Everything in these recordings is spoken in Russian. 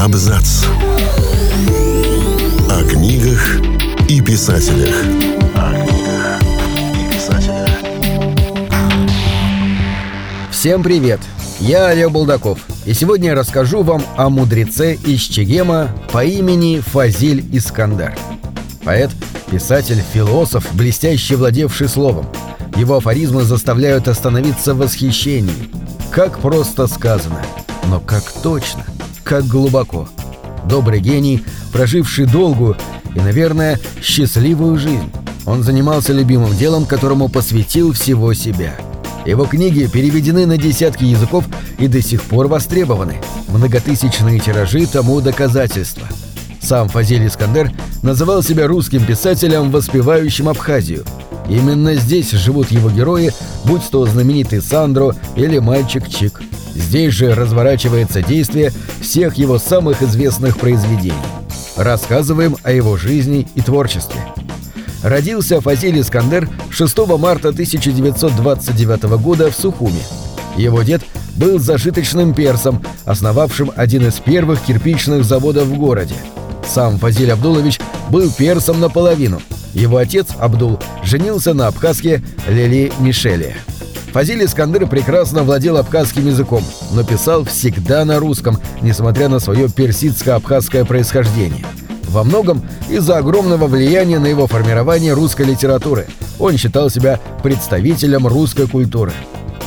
Абзац. О книгах и писателях. О книгах и писателях. Всем привет! Я Олег Булдаков, и сегодня я расскажу вам о мудреце из Чегема по имени Фазиль Искандар. Поэт, писатель, философ, блестяще владевший словом. Его афоризмы заставляют остановиться в восхищении. Как просто сказано, но как точно, как глубоко. Добрый гений, проживший долгую и, наверное, счастливую жизнь. Он занимался любимым делом, которому посвятил всего себя. Его книги переведены на десятки языков и до сих пор востребованы. Многотысячные тиражи тому доказательства. Сам Фазиль Искандер называл себя русским писателем, воспевающим Абхазию. Именно здесь живут его герои, будь то знаменитый Сандро или мальчик Чик. Здесь же разворачивается действие всех его самых известных произведений. Рассказываем о его жизни и творчестве. Родился Фазиль Искандер 6 марта 1929 года в Сухуме. Его дед был зажиточным персом, основавшим один из первых кирпичных заводов в городе. Сам Фазиль Абдулович был персом наполовину. Его отец, Абдул, женился на абхазке Лели Мишеле. Фазиль Искандер прекрасно владел абхазским языком, но писал всегда на русском, несмотря на свое персидско-абхазское происхождение. Во многом из-за огромного влияния на его формирование русской литературы. Он считал себя представителем русской культуры.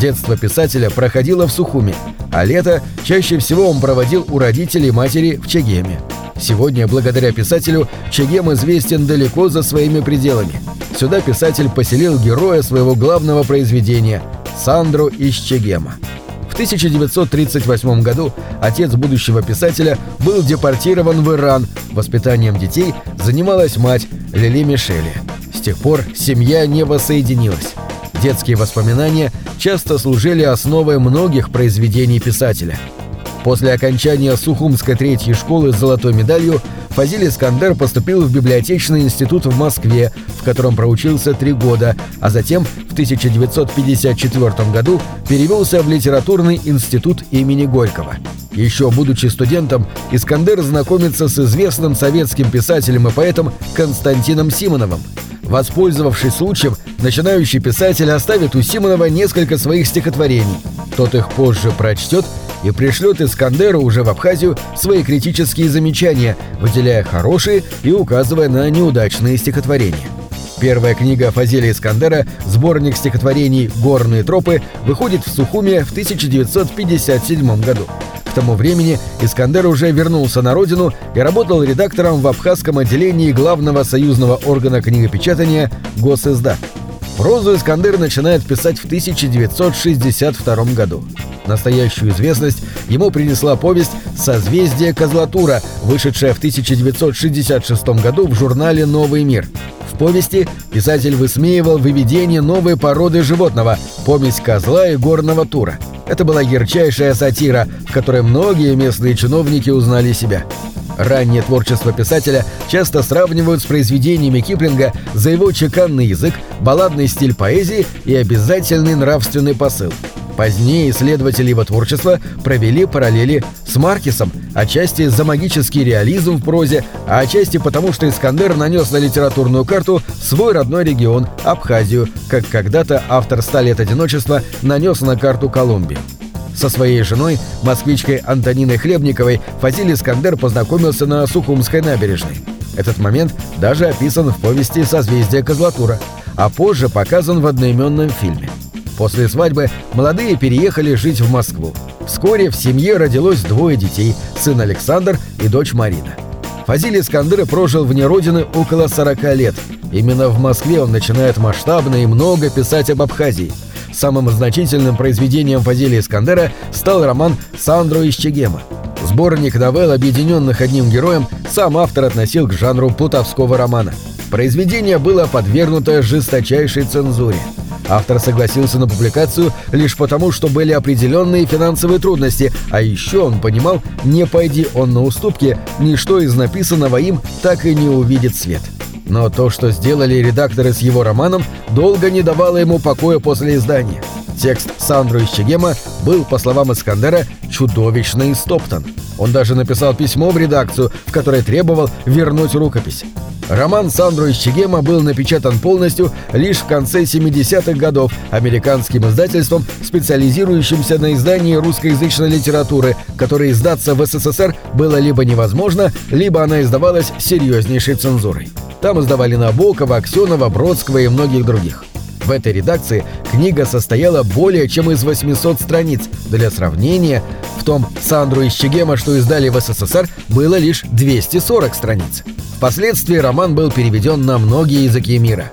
Детство писателя проходило в Сухуме, а лето чаще всего он проводил у родителей матери в Чегеме. Сегодня, благодаря писателю, Чегем известен далеко за своими пределами. Сюда писатель поселил героя своего главного произведения – Сандру из Чегема. В 1938 году отец будущего писателя был депортирован в Иран. Воспитанием детей занималась мать Лили Мишели. С тех пор семья не воссоединилась. Детские воспоминания часто служили основой многих произведений писателя. После окончания Сухумской третьей школы с золотой медалью Фазиль Искандер поступил в библиотечный институт в Москве, в котором проучился три года, а затем в 1954 году перевелся в литературный институт имени Горького. Еще будучи студентом, Искандер знакомится с известным советским писателем и поэтом Константином Симоновым. Воспользовавшись случаем, начинающий писатель оставит у Симонова несколько своих стихотворений. Тот их позже прочтет и пришлет Искандеру уже в Абхазию свои критические замечания, выделяя хорошие и указывая на неудачные стихотворения. Первая книга Фазилия Искандера, сборник стихотворений «Горные тропы», выходит в Сухуме в 1957 году. К тому времени Искандер уже вернулся на родину и работал редактором в абхазском отделении главного союзного органа книгопечатания «Госиздат». Прозу Искандер начинает писать в 1962 году. Настоящую известность ему принесла повесть «Созвездие Козлатура», вышедшая в 1966 году в журнале «Новый мир». В повести писатель высмеивал выведение новой породы животного – помесь козла и горного тура. Это была ярчайшая сатира, в которой многие местные чиновники узнали себя. Раннее творчество писателя часто сравнивают с произведениями Киплинга за его чеканный язык, балладный стиль поэзии и обязательный нравственный посыл. Позднее исследователи его творчества провели параллели с Маркисом, отчасти за магический реализм в прозе, а отчасти потому, что Искандер нанес на литературную карту свой родной регион – Абхазию, как когда-то автор «Ста лет одиночества» нанес на карту Колумбию. Со своей женой, москвичкой Антониной Хлебниковой, Фазиль Искандер познакомился на Сухумской набережной. Этот момент даже описан в повести «Созвездие Козлатура», а позже показан в одноименном фильме. После свадьбы молодые переехали жить в Москву. Вскоре в семье родилось двое детей – сын Александр и дочь Марина. Фазиль Искандер прожил вне родины около 40 лет. Именно в Москве он начинает масштабно и много писать об Абхазии. Самым значительным произведением Фазилия Искандера стал роман «Сандро из Чегема». Сборник новелл, объединенных одним героем, сам автор относил к жанру плутовского романа. Произведение было подвергнуто жесточайшей цензуре. Автор согласился на публикацию лишь потому, что были определенные финансовые трудности, а еще он понимал, не пойди он на уступки, ничто из написанного им так и не увидит свет. Но то, что сделали редакторы с его романом, долго не давало ему покоя после издания. Текст Сандру из Чегема был, по словам Искандера, чудовищно истоптан. Он даже написал письмо в редакцию, в которой требовал вернуть рукопись. Роман Сандро Ищегема был напечатан полностью лишь в конце 70-х годов американским издательством, специализирующимся на издании русскоязычной литературы, которой издаться в СССР было либо невозможно, либо она издавалась серьезнейшей цензурой. Там издавали Набокова, Аксенова, Бродского и многих других. В этой редакции книга состояла более чем из 800 страниц. Для сравнения, в том Сандру и Щегема, что издали в СССР, было лишь 240 страниц. Впоследствии роман был переведен на многие языки мира.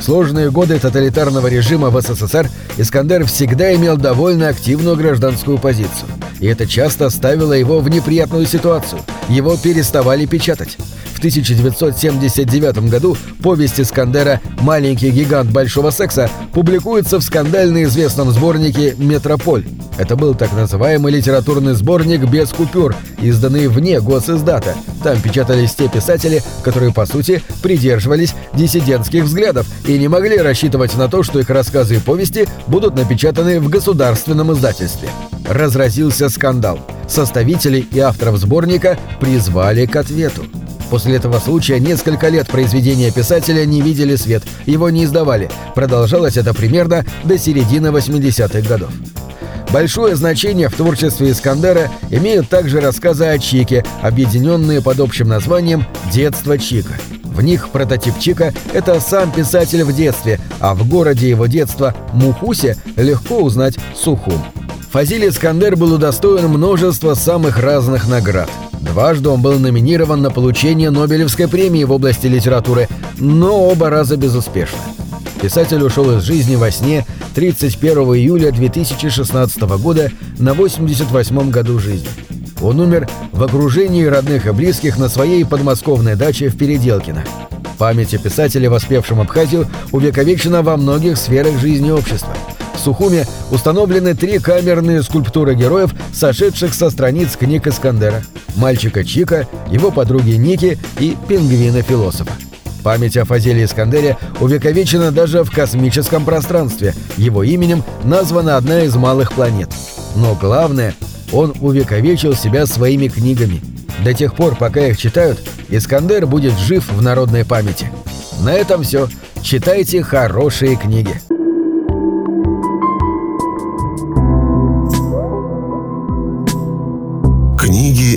В сложные годы тоталитарного режима в СССР Искандер всегда имел довольно активную гражданскую позицию. И это часто ставило его в неприятную ситуацию. Его переставали печатать. 1979 году повесть Искандера «Маленький гигант большого секса» публикуется в скандально известном сборнике «Метрополь». Это был так называемый литературный сборник без купюр, изданный вне госиздата. Там печатались те писатели, которые, по сути, придерживались диссидентских взглядов и не могли рассчитывать на то, что их рассказы и повести будут напечатаны в государственном издательстве. Разразился скандал. Составителей и авторов сборника призвали к ответу. После этого случая несколько лет произведения писателя не видели свет, его не издавали. Продолжалось это примерно до середины 80-х годов. Большое значение в творчестве Искандера имеют также рассказы о Чике, объединенные под общим названием «Детство Чика». В них прототип Чика – это сам писатель в детстве, а в городе его детства Мухусе легко узнать Сухум. Фазиль Искандер был удостоен множества самых разных наград – Дважды он был номинирован на получение Нобелевской премии в области литературы, но оба раза безуспешно. Писатель ушел из жизни во сне 31 июля 2016 года на 88-м году жизни. Он умер в окружении родных и близких на своей подмосковной даче в Переделкино. Память о писателе, воспевшем Абхазию, увековечена во многих сферах жизни общества – Сухуме установлены три камерные скульптуры героев, сошедших со страниц книг Искандера. Мальчика Чика, его подруги Ники и пингвина-философа. Память о Фазеле Искандере увековечена даже в космическом пространстве. Его именем названа одна из малых планет. Но главное, он увековечил себя своими книгами. До тех пор, пока их читают, Искандер будет жив в народной памяти. На этом все. Читайте хорошие. Книги —